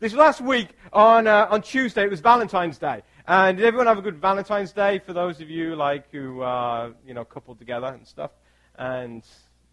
this last week on, uh, on Tuesday, it was Valentine's Day. And did everyone have a good Valentine's Day for those of you like who, uh, you know, coupled together and stuff? And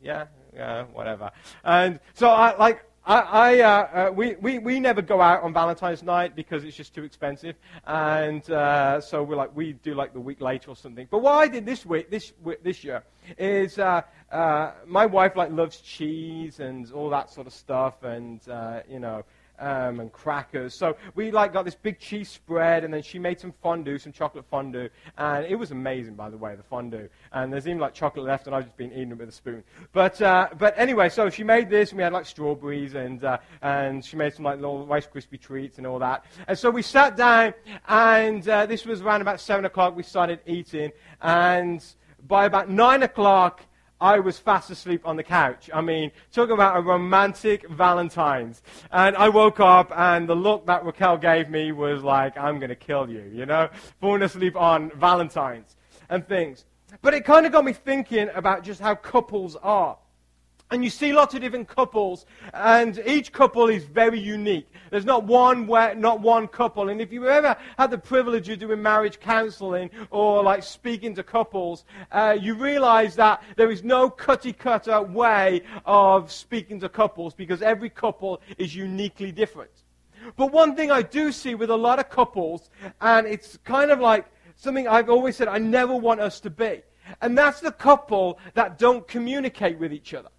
yeah, yeah, whatever. And so I, like, I, I, uh, uh, we, we, we never go out on Valentine's night because it's just too expensive. And uh, so we're like, we do like the week later or something. But what I did this week, this, this year, is uh, uh, my wife like loves cheese and all that sort of stuff. And, uh, you know, um, and crackers. So we like got this big cheese spread, and then she made some fondue, some chocolate fondue, and it was amazing, by the way, the fondue. And there's even like chocolate left, and I've just been eating it with a spoon. But uh, but anyway, so she made this, and we had like strawberries, and uh, and she made some like little Rice Krispie treats and all that. And so we sat down, and uh, this was around about seven o'clock. We started eating, and by about nine o'clock I was fast asleep on the couch. I mean, talking about a romantic Valentine's. And I woke up, and the look that Raquel gave me was like, I'm going to kill you, you know? Falling asleep on Valentine's and things. But it kind of got me thinking about just how couples are. And you see lots of different couples, and each couple is very unique. There's not one where, not one couple. And if you ever had the privilege of doing marriage counseling or like speaking to couples, uh, you realize that there is no cutty cutter way of speaking to couples because every couple is uniquely different. But one thing I do see with a lot of couples, and it's kind of like something I've always said I never want us to be, and that's the couple that don't communicate with each other.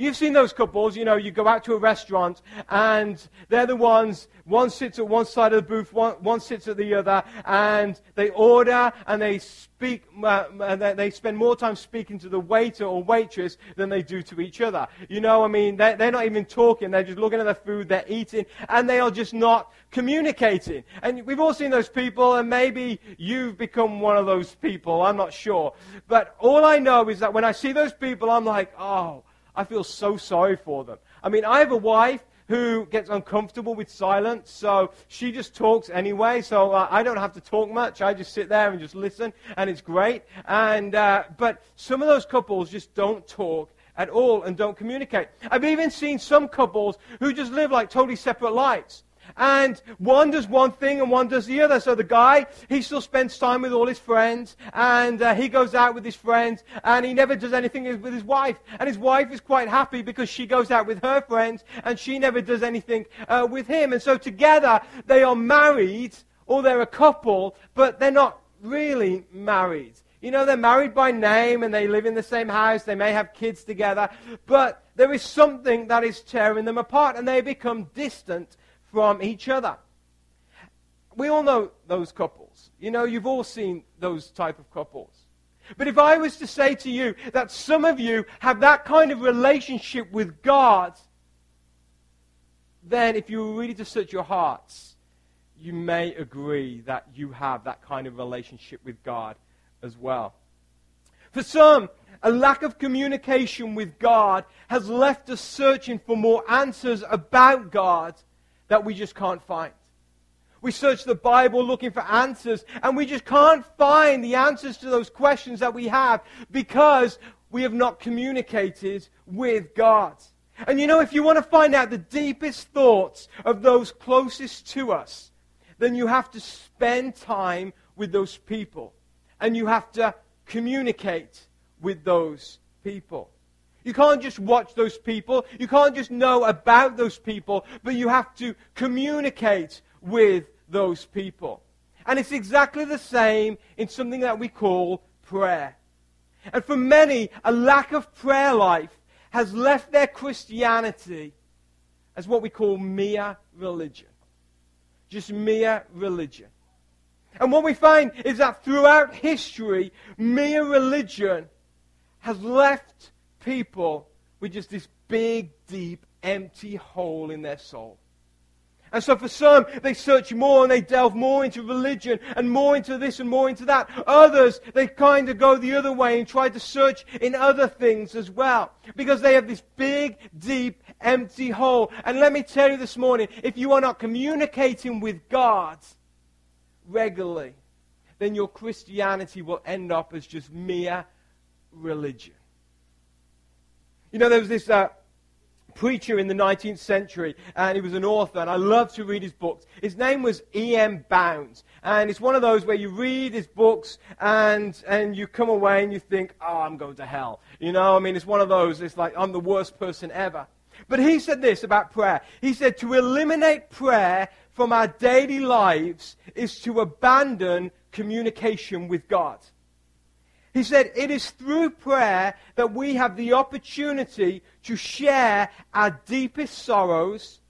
You've seen those couples, you know, you go out to a restaurant and they're the ones, one sits at one side of the booth, one, one sits at the other, and they order and they speak, uh, they spend more time speaking to the waiter or waitress than they do to each other. You know, I mean, they're, they're not even talking, they're just looking at their food, they're eating, and they are just not communicating. And we've all seen those people, and maybe you've become one of those people, I'm not sure. But all I know is that when I see those people, I'm like, oh, I feel so sorry for them. I mean, I have a wife who gets uncomfortable with silence, so she just talks anyway. So uh, I don't have to talk much. I just sit there and just listen, and it's great. And uh, but some of those couples just don't talk at all and don't communicate. I've even seen some couples who just live like totally separate lives. And one does one thing and one does the other. So the guy, he still spends time with all his friends, and uh, he goes out with his friends, and he never does anything with his wife. And his wife is quite happy because she goes out with her friends, and she never does anything uh, with him. And so together, they are married, or they're a couple, but they're not really married. You know, they're married by name and they live in the same house. They may have kids together. But there is something that is tearing them apart and they become distant from each other. We all know those couples. You know, you've all seen those type of couples. But if I was to say to you that some of you have that kind of relationship with God, then if you were really to search your hearts, you may agree that you have that kind of relationship with God as well. For some, a lack of communication with God has left us searching for more answers about God that we just can't find. We search the Bible looking for answers, and we just can't find the answers to those questions that we have because we have not communicated with God. And you know, if you want to find out the deepest thoughts of those closest to us, then you have to spend time with those people. And you have to communicate with those people. You can't just watch those people. You can't just know about those people, but you have to communicate with those people. And it's exactly the same in something that we call prayer. And for many, a lack of prayer life has left their Christianity as what we call mere religion. Just mere religion. And what we find is that throughout history, mere religion has left people with just this big, deep, empty hole in their soul. And so for some, they search more and they delve more into religion and more into this and more into that. Others, they kind of go the other way and try to search in other things as well. Because they have this big, deep, empty hole. And let me tell you this morning, if you are not communicating with God regularly, then your Christianity will end up as just mere religion. You know, there was this, uh, preacher in the 19th century, and he was an author, and I love to read his books. His name was E.M. Bounds, and it's one of those where you read his books, and, and you come away and you think, oh, I'm going to hell. You know, I mean, it's one of those, it's like, I'm the worst person ever. But he said this about prayer. He said, to eliminate prayer from our daily lives is to abandon communication with God. He said, It is through prayer that we have the opportunity to share our deepest sorrows,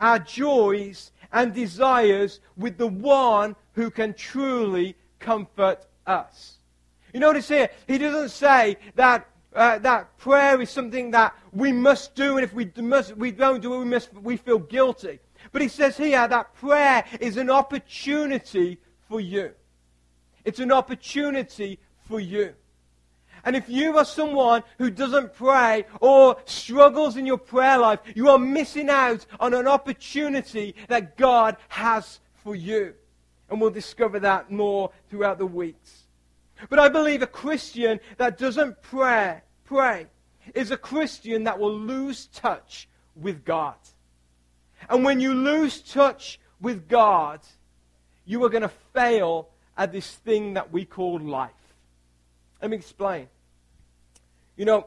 our joys, and desires with the one who can truly comfort us. You notice here, he doesn't say that, uh, that prayer is something that we must do, and if we, must, we don't do it, we, must, we feel guilty. But he says here that prayer is an opportunity for you. It's an opportunity for you. And if you are someone who doesn't pray or struggles in your prayer life, you are missing out on an opportunity that God has for you. And we'll discover that more throughout the weeks. But I believe a Christian that doesn't pray, pray is a Christian that will lose touch with God. And when you lose touch with God, you are going to fail at this thing that we call life. Let me explain. You know,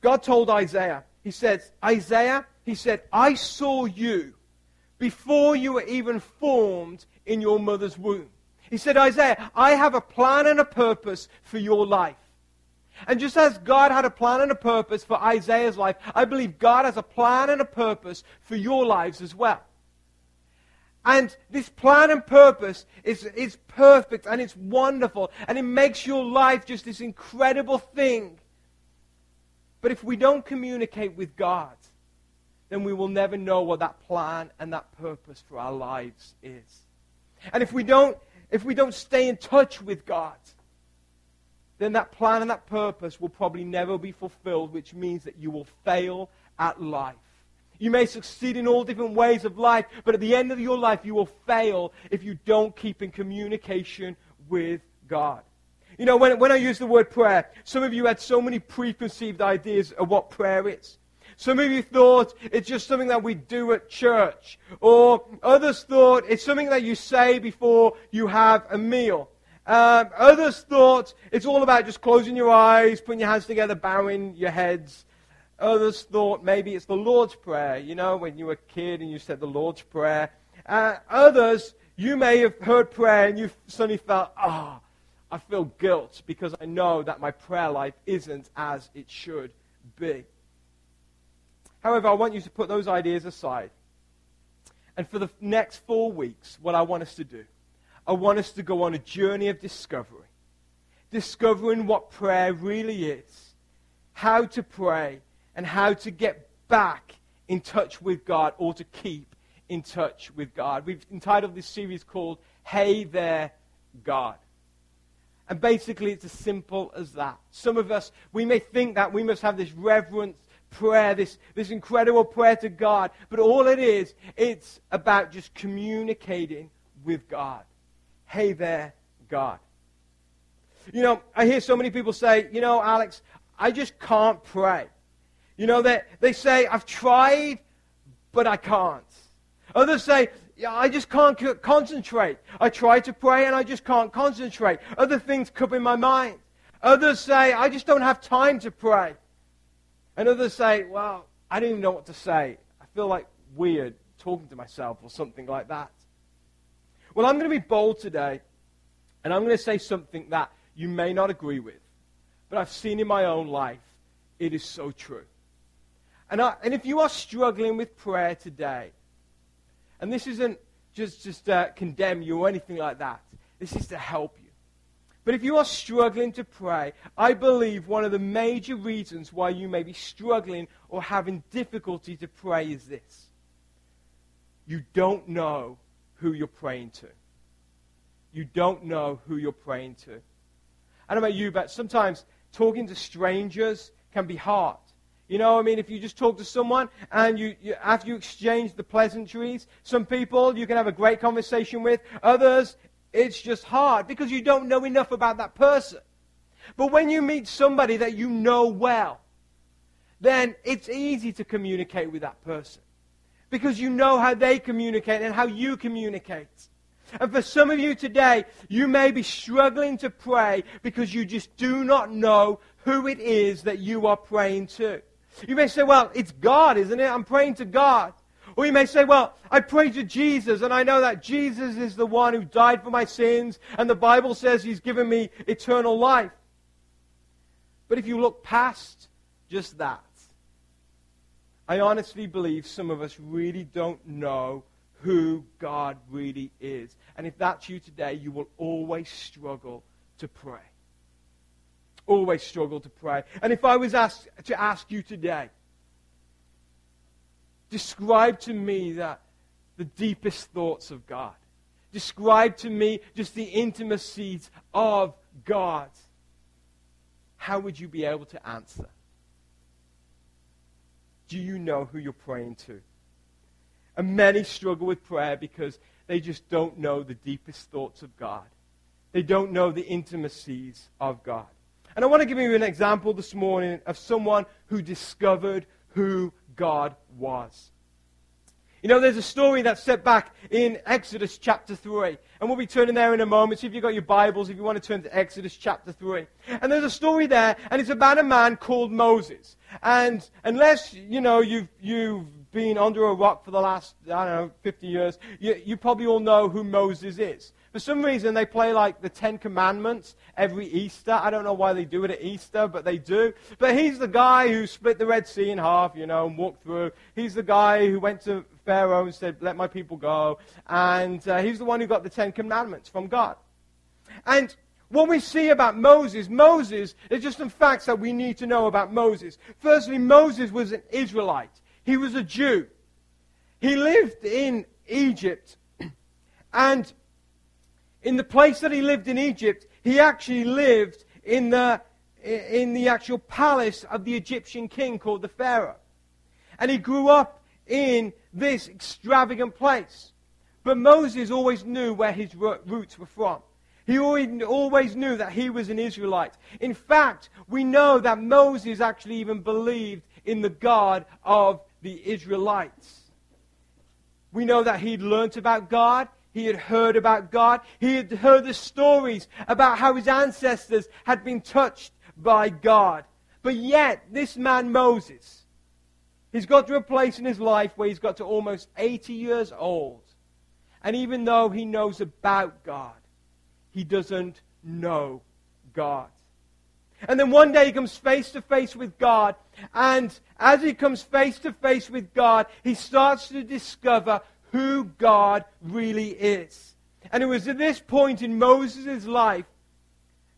God told Isaiah, He said, Isaiah, He said, I saw you before you were even formed in your mother's womb. He said, Isaiah, I have a plan and a purpose for your life. And just as God had a plan and a purpose for Isaiah's life, I believe God has a plan and a purpose for your lives as well. And this plan and purpose is, is perfect and it's wonderful and it makes your life just this incredible thing. But if we don't communicate with God, then we will never know what that plan and that purpose for our lives is. And if we don't, if we don't stay in touch with God, then that plan and that purpose will probably never be fulfilled, which means that you will fail at life. You may succeed in all different ways of life, but at the end of your life, you will fail if you don't keep in communication with God. You know, when, when I use the word prayer, some of you had so many preconceived ideas of what prayer is. Some of you thought it's just something that we do at church. Or others thought it's something that you say before you have a meal. Um, others thought it's all about just closing your eyes, putting your hands together, bowing your heads, Others thought maybe it's the Lord's Prayer, you know, when you were a kid and you said the Lord's Prayer. Uh, others, you may have heard prayer and you suddenly felt, ah, oh, I feel guilt because I know that my prayer life isn't as it should be. However, I want you to put those ideas aside. And for the next four weeks, what I want us to do, I want us to go on a journey of discovery. Discovering what prayer really is, how to pray, and how to get back in touch with God or to keep in touch with God. We've entitled this series called Hey There, God. And basically, it's as simple as that. Some of us, we may think that we must have this reverence prayer, this, this incredible prayer to God, but all it is, it's about just communicating with God. Hey there, God. You know, I hear so many people say, you know, Alex, I just can't pray. You know, they, they say, I've tried, but I can't. Others say, yeah, I just can't concentrate. I try to pray and I just can't concentrate. Other things come in my mind. Others say, I just don't have time to pray. And others say, well, I don't even know what to say. I feel like weird talking to myself or something like that. Well, I'm going to be bold today, and I'm going to say something that you may not agree with, but I've seen in my own life. It is so true. And, I, and if you are struggling with prayer today, and this isn't just, just uh, condemn you or anything like that, this is to help you. But if you are struggling to pray, I believe one of the major reasons why you may be struggling or having difficulty to pray is this. You don't know who you're praying to. You don't know who you're praying to. I don't know about you, but sometimes talking to strangers can be hard. You know, I mean, if you just talk to someone and you, you, after you exchange the pleasantries, some people you can have a great conversation with, others it's just hard because you don't know enough about that person. But when you meet somebody that you know well, then it's easy to communicate with that person because you know how they communicate and how you communicate. And for some of you today, you may be struggling to pray because you just do not know who it is that you are praying to. You may say, well, it's God, isn't it? I'm praying to God. Or you may say, well, I pray to Jesus, and I know that Jesus is the one who died for my sins, and the Bible says he's given me eternal life. But if you look past just that, I honestly believe some of us really don't know who God really is. And if that's you today, you will always struggle to pray. Always struggle to pray. And if I was asked to ask you today, describe to me that the deepest thoughts of God. Describe to me just the intimacies of God. How would you be able to answer? Do you know who you're praying to? And many struggle with prayer because they just don't know the deepest thoughts of God. They don't know the intimacies of God. And I want to give you an example this morning of someone who discovered who God was. You know, there's a story that's set back in Exodus chapter 3. And we'll be turning there in a moment. See if you've got your Bibles, if you want to turn to Exodus chapter 3. And there's a story there, and it's about a man called Moses. And unless, you know, you've, you've been under a rock for the last, I don't know, 50 years, you, you probably all know who Moses is. For some reason, they play like the Ten Commandments every Easter. I don't know why they do it at Easter, but they do. But he's the guy who split the Red Sea in half, you know, and walked through. He's the guy who went to Pharaoh and said, Let my people go. And uh, he's the one who got the Ten Commandments from God. And what we see about Moses, Moses, there's just some facts that we need to know about Moses. Firstly, Moses was an Israelite, he was a Jew. He lived in Egypt. And in the place that he lived in Egypt, he actually lived in the, in the actual palace of the Egyptian king called the Pharaoh. And he grew up in this extravagant place. But Moses always knew where his roots were from. He always knew that he was an Israelite. In fact, we know that Moses actually even believed in the God of the Israelites. We know that he'd learnt about God. He had heard about God. He had heard the stories about how his ancestors had been touched by God. But yet, this man Moses, he's got to a place in his life where he's got to almost 80 years old. And even though he knows about God, he doesn't know God. And then one day he comes face to face with God. And as he comes face to face with God, he starts to discover who God really is. And it was at this point in Moses' life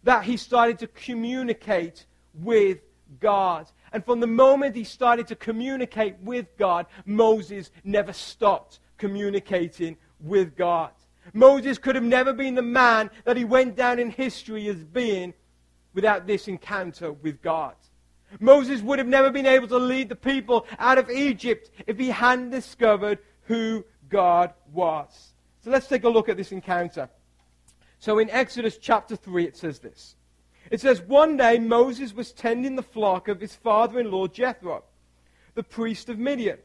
that he started to communicate with God. And from the moment he started to communicate with God, Moses never stopped communicating with God. Moses could have never been the man that he went down in history as being without this encounter with God. Moses would have never been able to lead the people out of Egypt if he hadn't discovered who God was. So let's take a look at this encounter. So in Exodus chapter 3, it says this. It says, One day Moses was tending the flock of his father in law Jethro, the priest of Midian.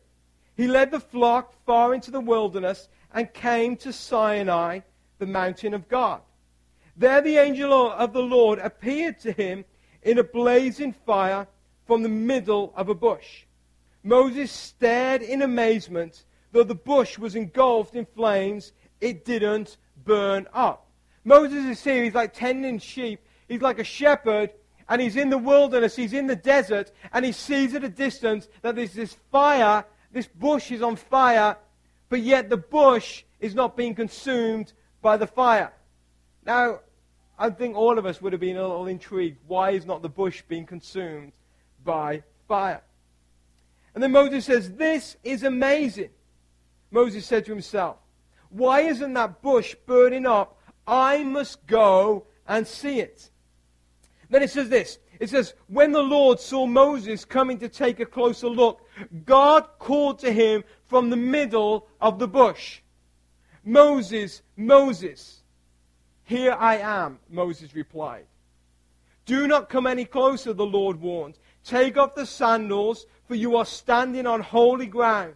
He led the flock far into the wilderness and came to Sinai, the mountain of God. There the angel of the Lord appeared to him in a blazing fire from the middle of a bush. Moses stared in amazement though the bush was engulfed in flames, it didn't burn up. Moses is here, he's like tending sheep. He's like a shepherd, and he's in the wilderness, he's in the desert, and he sees at a distance that there's this fire, this bush is on fire, but yet the bush is not being consumed by the fire. Now, I think all of us would have been a little intrigued. Why is not the bush being consumed by fire? And then Moses says, This is amazing. Moses said to himself, Why isn't that bush burning up? I must go and see it. Then it says this it says, When the Lord saw Moses coming to take a closer look, God called to him from the middle of the bush Moses, Moses. Here I am, Moses replied. Do not come any closer, the Lord warned. Take off the sandals, for you are standing on holy ground.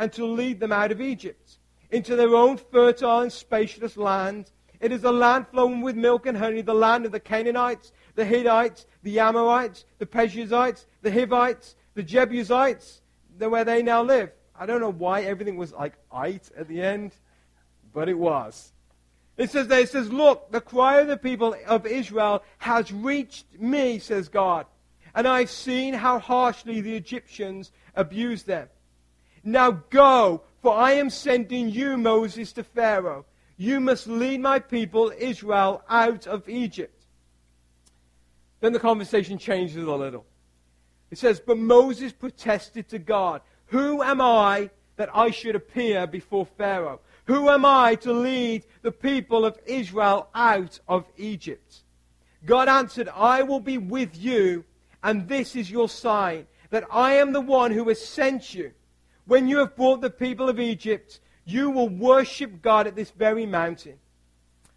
and to lead them out of Egypt into their own fertile and spacious land. It is a land flowing with milk and honey, the land of the Canaanites, the Hittites, the Amorites, the Perizzites, the Hivites, the Jebusites, where they now live. I don't know why everything was like "ite" at the end, but it was. It says there, it says, Look, the cry of the people of Israel has reached me, says God, and I've seen how harshly the Egyptians abuse them. Now go, for I am sending you, Moses, to Pharaoh. You must lead my people, Israel, out of Egypt. Then the conversation changes a little. It says, But Moses protested to God, Who am I that I should appear before Pharaoh? Who am I to lead the people of Israel out of Egypt? God answered, I will be with you, and this is your sign, that I am the one who has sent you. When you have brought the people of Egypt, you will worship God at this very mountain.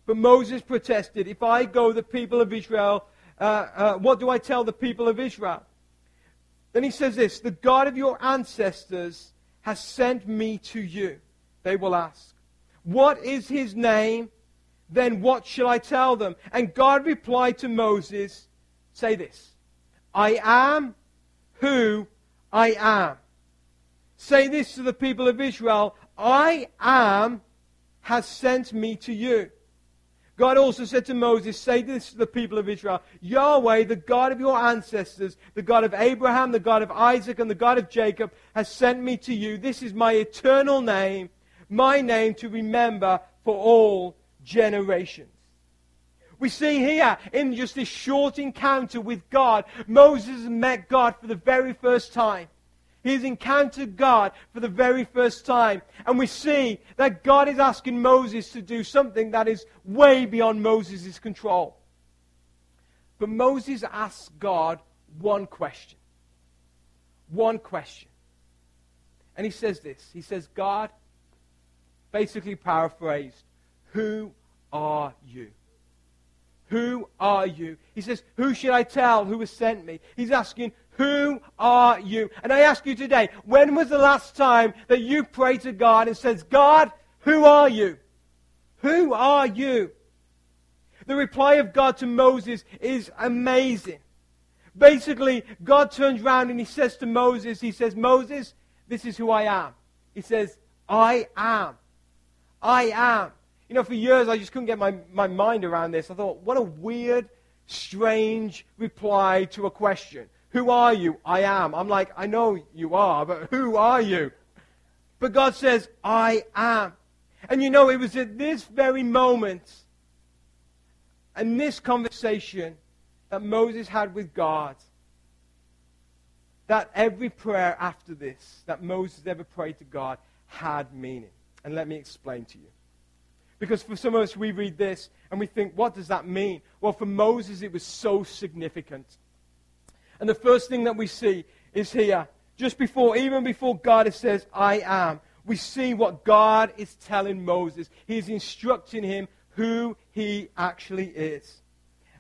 But Moses protested, If I go, the people of Israel, uh, uh, what do I tell the people of Israel? Then he says this The God of your ancestors has sent me to you. They will ask, What is his name? Then what shall I tell them? And God replied to Moses, Say this I am who I am. Say this to the people of Israel I am has sent me to you. God also said to Moses, Say this to the people of Israel Yahweh, the God of your ancestors, the God of Abraham, the God of Isaac, and the God of Jacob, has sent me to you. This is my eternal name, my name to remember for all generations. We see here in just this short encounter with God, Moses met God for the very first time. He's encountered God for the very first time. And we see that God is asking Moses to do something that is way beyond Moses' control. But Moses asks God one question. One question. And he says this He says, God, basically paraphrased, who are you? Who are you? He says, Who should I tell who has sent me? He's asking, who are you? And I ask you today, when was the last time that you prayed to God and says, God, who are you? Who are you? The reply of God to Moses is amazing. Basically, God turns around and he says to Moses, he says, Moses, this is who I am. He says, I am. I am. You know, for years I just couldn't get my, my mind around this. I thought, what a weird, strange reply to a question. Who are you? I am. I'm like, I know you are, but who are you? But God says, I am. And you know, it was at this very moment and this conversation that Moses had with God that every prayer after this that Moses ever prayed to God had meaning. And let me explain to you. Because for some of us, we read this and we think, what does that mean? Well, for Moses, it was so significant. And the first thing that we see is here, just before, even before God says, I am, we see what God is telling Moses. He's instructing him who he actually is.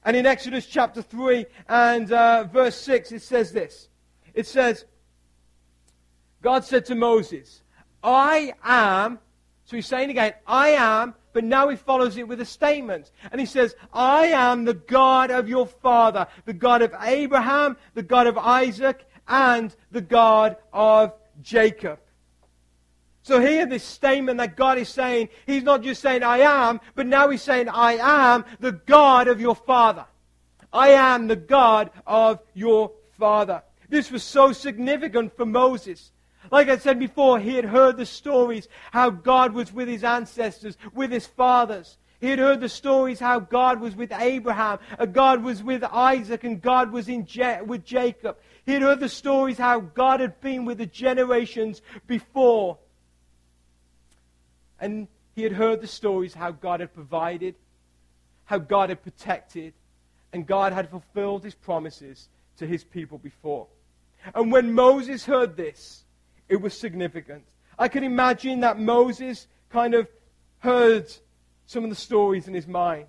And in Exodus chapter 3 and uh, verse 6, it says this. It says, God said to Moses, I am, so he's saying again, I am but now he follows it with a statement. And he says, I am the God of your father, the God of Abraham, the God of Isaac, and the God of Jacob. So here, this statement that God is saying, He's not just saying, I am, but now He's saying, I am the God of your father. I am the God of your father. This was so significant for Moses. Like I said before, he had heard the stories how God was with his ancestors, with his fathers. He had heard the stories how God was with Abraham, and God was with Isaac, and God was in Je- with Jacob. He had heard the stories how God had been with the generations before. And he had heard the stories how God had provided, how God had protected, and God had fulfilled his promises to his people before. And when Moses heard this, it was significant. I can imagine that Moses kind of heard some of the stories in his mind.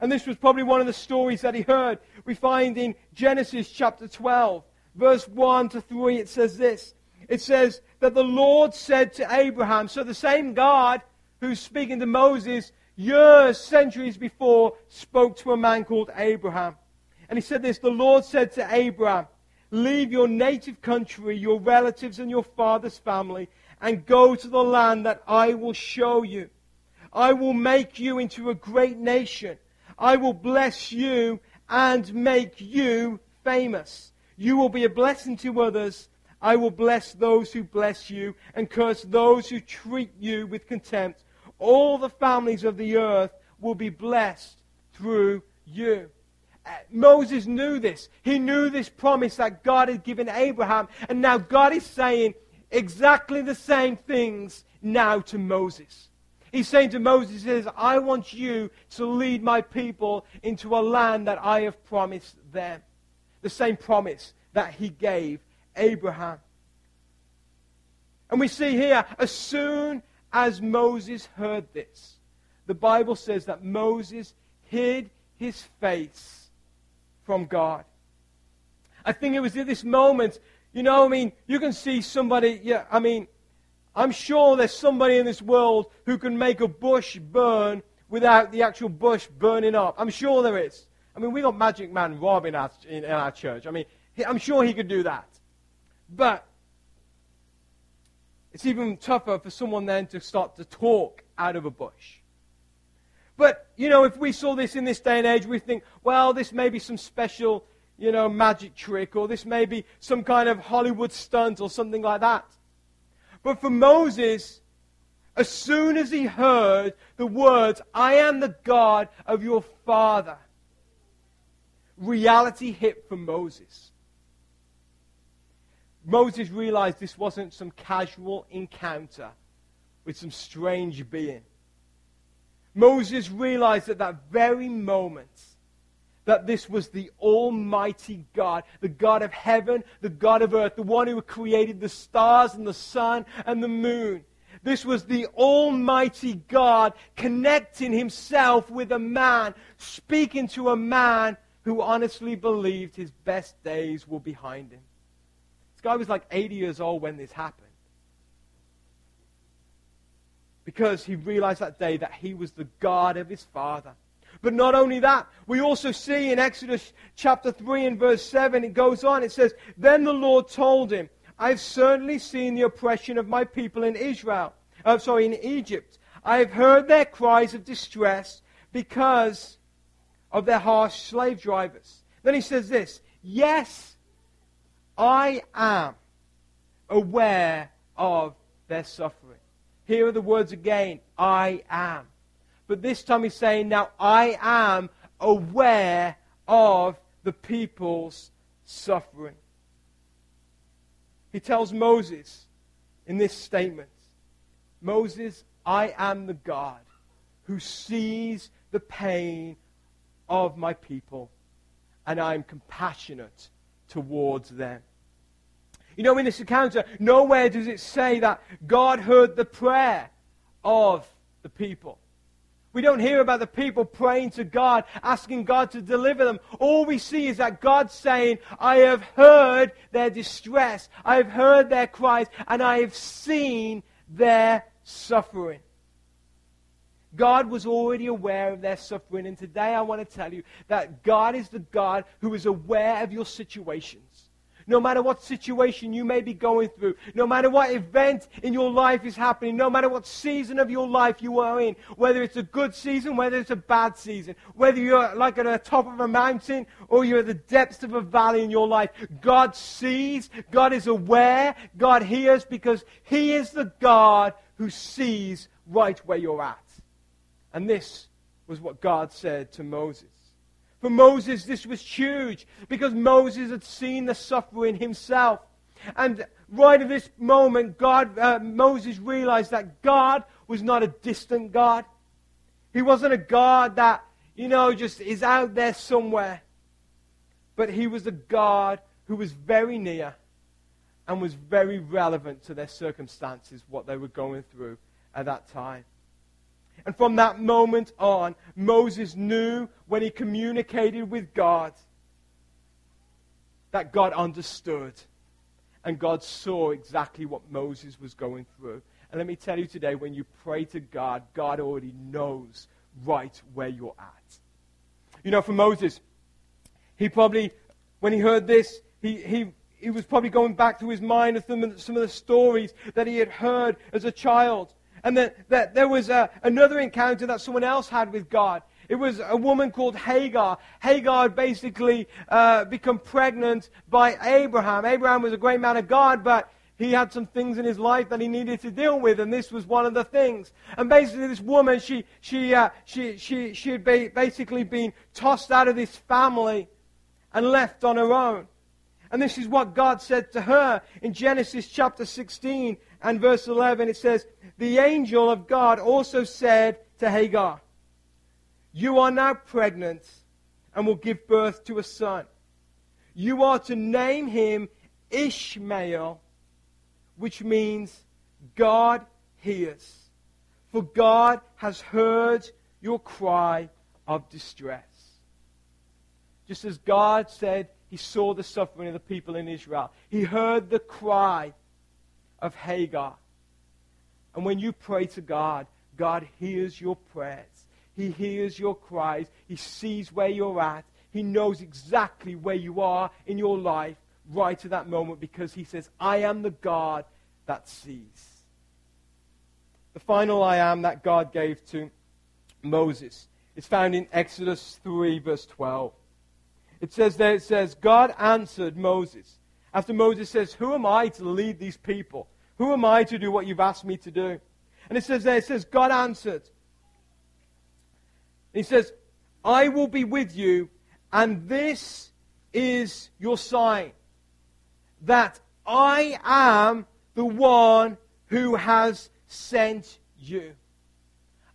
And this was probably one of the stories that he heard. We find in Genesis chapter 12, verse 1 to 3, it says this. It says that the Lord said to Abraham, so the same God who's speaking to Moses years, centuries before, spoke to a man called Abraham. And he said this The Lord said to Abraham, Leave your native country, your relatives, and your father's family, and go to the land that I will show you. I will make you into a great nation. I will bless you and make you famous. You will be a blessing to others. I will bless those who bless you and curse those who treat you with contempt. All the families of the earth will be blessed through you. Moses knew this. He knew this promise that God had given Abraham. And now God is saying exactly the same things now to Moses. He's saying to Moses, he says, I want you to lead my people into a land that I have promised them. The same promise that he gave Abraham. And we see here, as soon as Moses heard this, the Bible says that Moses hid his face from God. I think it was at this moment, you know, I mean, you can see somebody, yeah, I mean, I'm sure there's somebody in this world who can make a bush burn without the actual bush burning up. I'm sure there is. I mean, we got Magic Man Rob in our, in, in our church. I mean, I'm sure he could do that. But it's even tougher for someone then to start to talk out of a bush. But, you know, if we saw this in this day and age, we think, well, this may be some special, you know, magic trick, or this may be some kind of Hollywood stunt or something like that. But for Moses, as soon as he heard the words, I am the God of your father, reality hit for Moses. Moses realized this wasn't some casual encounter with some strange being. Moses realized at that very moment that this was the Almighty God, the God of heaven, the God of earth, the one who created the stars and the sun and the moon. This was the Almighty God connecting himself with a man, speaking to a man who honestly believed his best days were behind him. This guy was like 80 years old when this happened. Because he realized that day that he was the God of his father. But not only that, we also see in Exodus chapter 3 and verse 7, it goes on, it says, Then the Lord told him, I've certainly seen the oppression of my people in Israel, uh, sorry, in Egypt. I have heard their cries of distress because of their harsh slave drivers. Then he says this, Yes, I am aware of their suffering. Here are the words again I am. But this time he's saying, Now I am aware of the people's suffering. He tells Moses in this statement Moses, I am the God who sees the pain of my people, and I am compassionate towards them. You know, in this encounter, uh, nowhere does it say that God heard the prayer of the people. We don't hear about the people praying to God, asking God to deliver them. All we see is that God's saying, I have heard their distress, I have heard their cries, and I have seen their suffering. God was already aware of their suffering, and today I want to tell you that God is the God who is aware of your situations no matter what situation you may be going through, no matter what event in your life is happening, no matter what season of your life you are in, whether it's a good season, whether it's a bad season, whether you're like at the top of a mountain or you're at the depths of a valley in your life, God sees, God is aware, God hears because He is the God who sees right where you're at. And this was what God said to Moses. For Moses, this was huge because Moses had seen the suffering himself. And right at this moment, God, uh, Moses realized that God was not a distant God. He wasn't a God that, you know, just is out there somewhere. But he was a God who was very near and was very relevant to their circumstances, what they were going through at that time. And from that moment on, Moses knew when he communicated with God that God understood and God saw exactly what Moses was going through. And let me tell you today, when you pray to God, God already knows right where you're at. You know, for Moses, he probably, when he heard this, he, he, he was probably going back to his mind of some of, some of the stories that he had heard as a child. And that there was a, another encounter that someone else had with God. It was a woman called Hagar. Hagar had basically uh, become pregnant by Abraham. Abraham was a great man of God, but he had some things in his life that he needed to deal with, and this was one of the things. And basically, this woman, she, she, uh, she, she, she had basically been tossed out of this family and left on her own. And this is what God said to her in Genesis chapter 16 and verse 11. It says, The angel of God also said to Hagar, You are now pregnant and will give birth to a son. You are to name him Ishmael, which means God hears. For God has heard your cry of distress. Just as God said he saw the suffering of the people in Israel. He heard the cry of Hagar. And when you pray to God, God hears your prayers. He hears your cries. He sees where you're at. He knows exactly where you are in your life right at that moment because he says, I am the God that sees. The final I am that God gave to Moses is found in Exodus 3, verse 12. It says there, it says, God answered Moses. After Moses says, Who am I to lead these people? Who am I to do what you've asked me to do? And it says there, it says, God answered. he says, I will be with you, and this is your sign that I am the one who has sent you.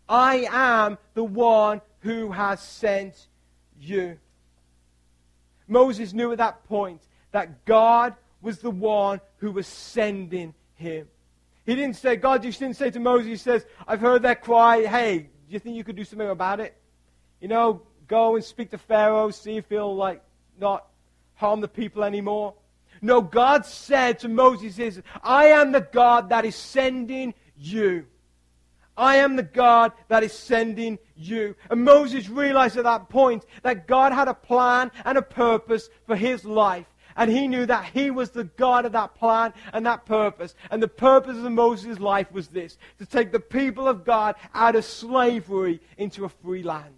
I am the one who has sent you. Moses knew at that point that God was the one who was sending him. He didn't say, God just didn't say to Moses, he says, I've heard that cry. Hey, do you think you could do something about it? You know, go and speak to Pharaoh, see if he'll, like, not harm the people anymore. No, God said to Moses, I am the God that is sending you. I am the God that is sending you. And Moses realized at that point that God had a plan and a purpose for his life. And he knew that he was the God of that plan and that purpose. And the purpose of Moses' life was this to take the people of God out of slavery into a free land.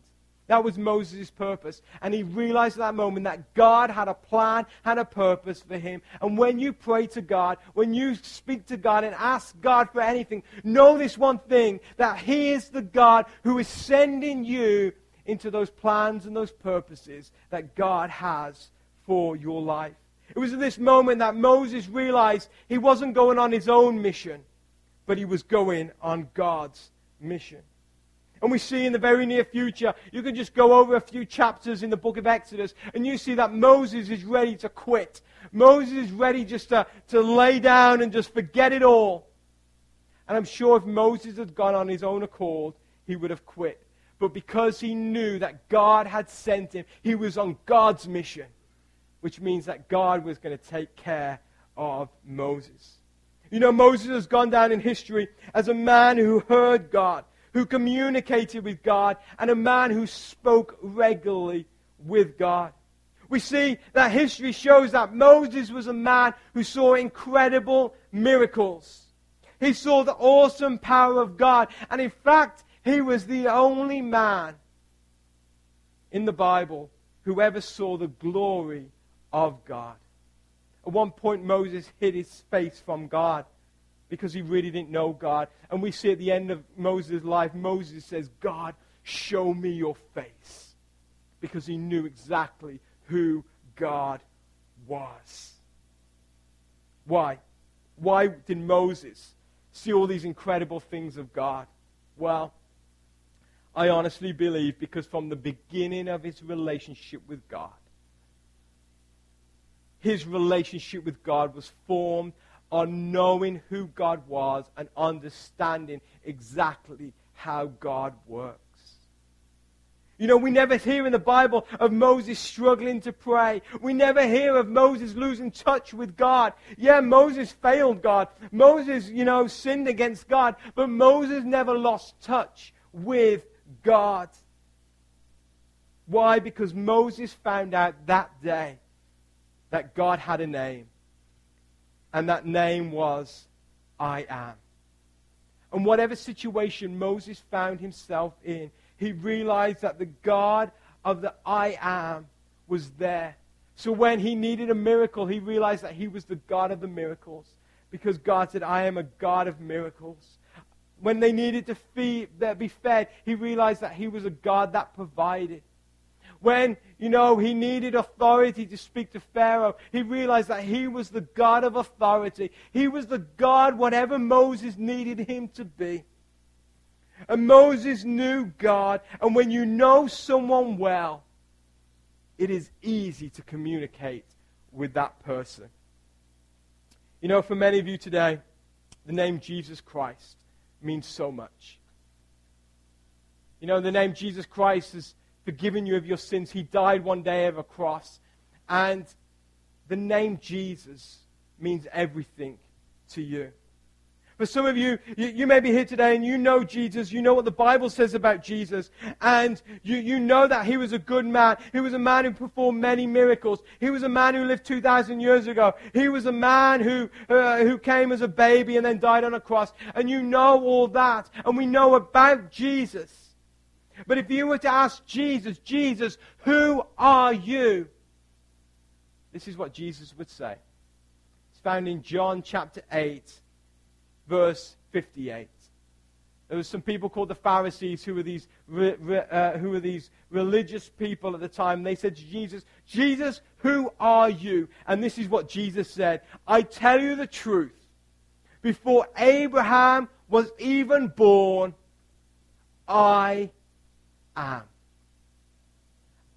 That was Moses' purpose. And he realized at that moment that God had a plan and a purpose for him. And when you pray to God, when you speak to God and ask God for anything, know this one thing that He is the God who is sending you into those plans and those purposes that God has for your life. It was at this moment that Moses realized he wasn't going on his own mission, but he was going on God's mission. And we see in the very near future, you can just go over a few chapters in the book of Exodus, and you see that Moses is ready to quit. Moses is ready just to, to lay down and just forget it all. And I'm sure if Moses had gone on his own accord, he would have quit. But because he knew that God had sent him, he was on God's mission, which means that God was going to take care of Moses. You know, Moses has gone down in history as a man who heard God, who communicated with God, and a man who spoke regularly with God. We see that history shows that Moses was a man who saw incredible miracles. He saw the awesome power of God. And in fact, he was the only man in the Bible who ever saw the glory of God. At one point, Moses hid his face from God because he really didn't know God. And we see at the end of Moses' life, Moses says, God, show me your face. because he knew exactly who God was. Why? Why did Moses see all these incredible things of God? Well, I honestly believe because from the beginning of his relationship with God, his relationship with God was formed on knowing who God was and understanding exactly how God works. You know, we never hear in the Bible of Moses struggling to pray. We never hear of Moses losing touch with God. Yeah, Moses failed God. Moses, you know, sinned against God. But Moses never lost touch with God. Why? Because Moses found out that day that God had a name. And that name was I am. And whatever situation Moses found himself in, he realized that the God of the I am was there. So when he needed a miracle, he realized that he was the God of the miracles. Because God said, I am a God of miracles. When they needed to feed, be fed, he realized that he was a God that provided. When, you know, he needed authority to speak to Pharaoh, he realized that he was the God of authority. He was the God, whatever Moses needed him to be. And Moses knew God. And when you know someone well, it is easy to communicate with that person. You know, for many of you today, the name Jesus Christ means so much. You know, the name Jesus Christ has forgiven you of your sins. He died one day of a cross. And the name Jesus means everything to you. For some of you, you, you, may be here today and you know Jesus. You know what the Bible says about Jesus. And you, you know that he was a good man. He was a man who performed many miracles. He was a man who lived 2,000 years ago. He was a man who, uh, who came as a baby and then died on a cross. And you know all that. And we know about Jesus. But if you were to ask Jesus, Jesus, who are you? This is what Jesus would say. It's found in John chapter 8 verse 58. There were some people called the Pharisees who were these, uh, who were these religious people at the time. They said to Jesus, Jesus, who are you? And this is what Jesus said I tell you the truth. Before Abraham was even born, I am.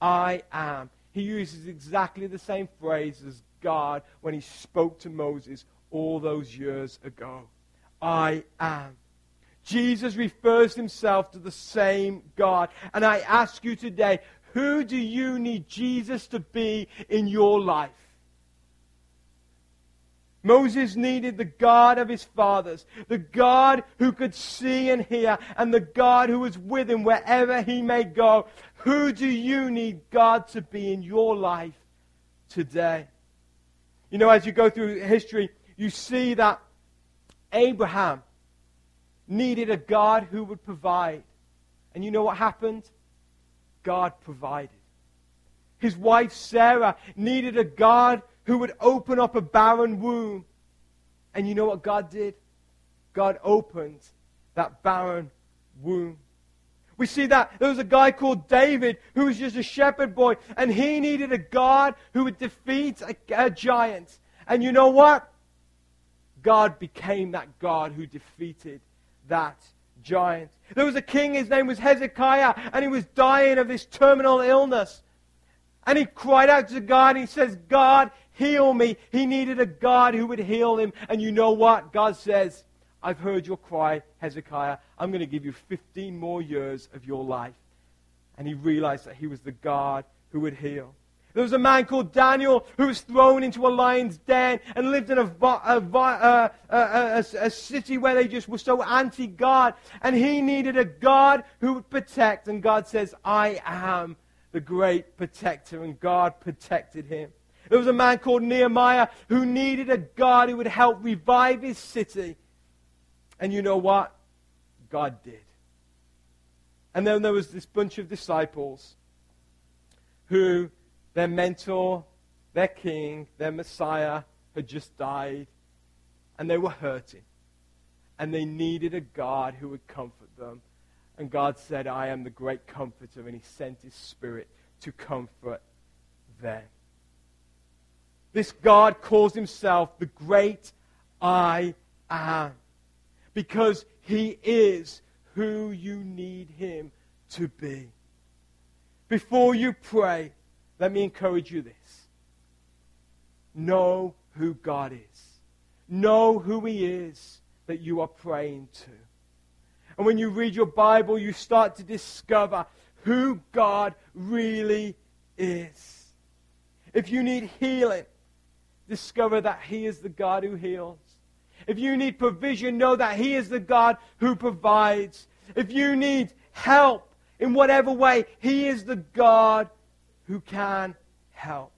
I am. He uses exactly the same phrase as God when he spoke to Moses all those years ago. I am. Jesus refers himself to the same God. And I ask you today, who do you need Jesus to be in your life? Moses needed the God of his fathers, the God who could see and hear, and the God who was with him wherever he may go. Who do you need God to be in your life today? You know, as you go through history, you see that Abraham needed a God who would provide. And you know what happened? God provided. His wife Sarah needed a God who would open up a barren womb. And you know what God did? God opened that barren womb. We see that there was a guy called David who was just a shepherd boy, and he needed a God who would defeat a, a giant. And you know what? God became that God who defeated that giant. There was a king, his name was Hezekiah, and he was dying of this terminal illness. And he cried out to God, and he says, God, heal me. He needed a God who would heal him. And you know what? God says, I've heard your cry, Hezekiah. I'm going to give you 15 more years of your life. And he realized that he was the God who would heal. There was a man called Daniel who was thrown into a lion's den and lived in a, a, a, a, a city where they just were so anti God. And he needed a God who would protect. And God says, I am the great protector. And God protected him. There was a man called Nehemiah who needed a God who would help revive his city. And you know what? God did. And then there was this bunch of disciples who their mentor, their king, their Messiah had just died, and they were hurting. And they needed a God who would comfort them. And God said, I am the great comforter, and He sent His Spirit to comfort them. This God calls himself the great I am because he is who you need him to be. Before you pray, let me encourage you this. Know who God is. Know who he is that you are praying to. And when you read your Bible, you start to discover who God really is. If you need healing, discover that He is the God who heals. If you need provision, know that He is the God who provides. If you need help in whatever way, He is the God who can help.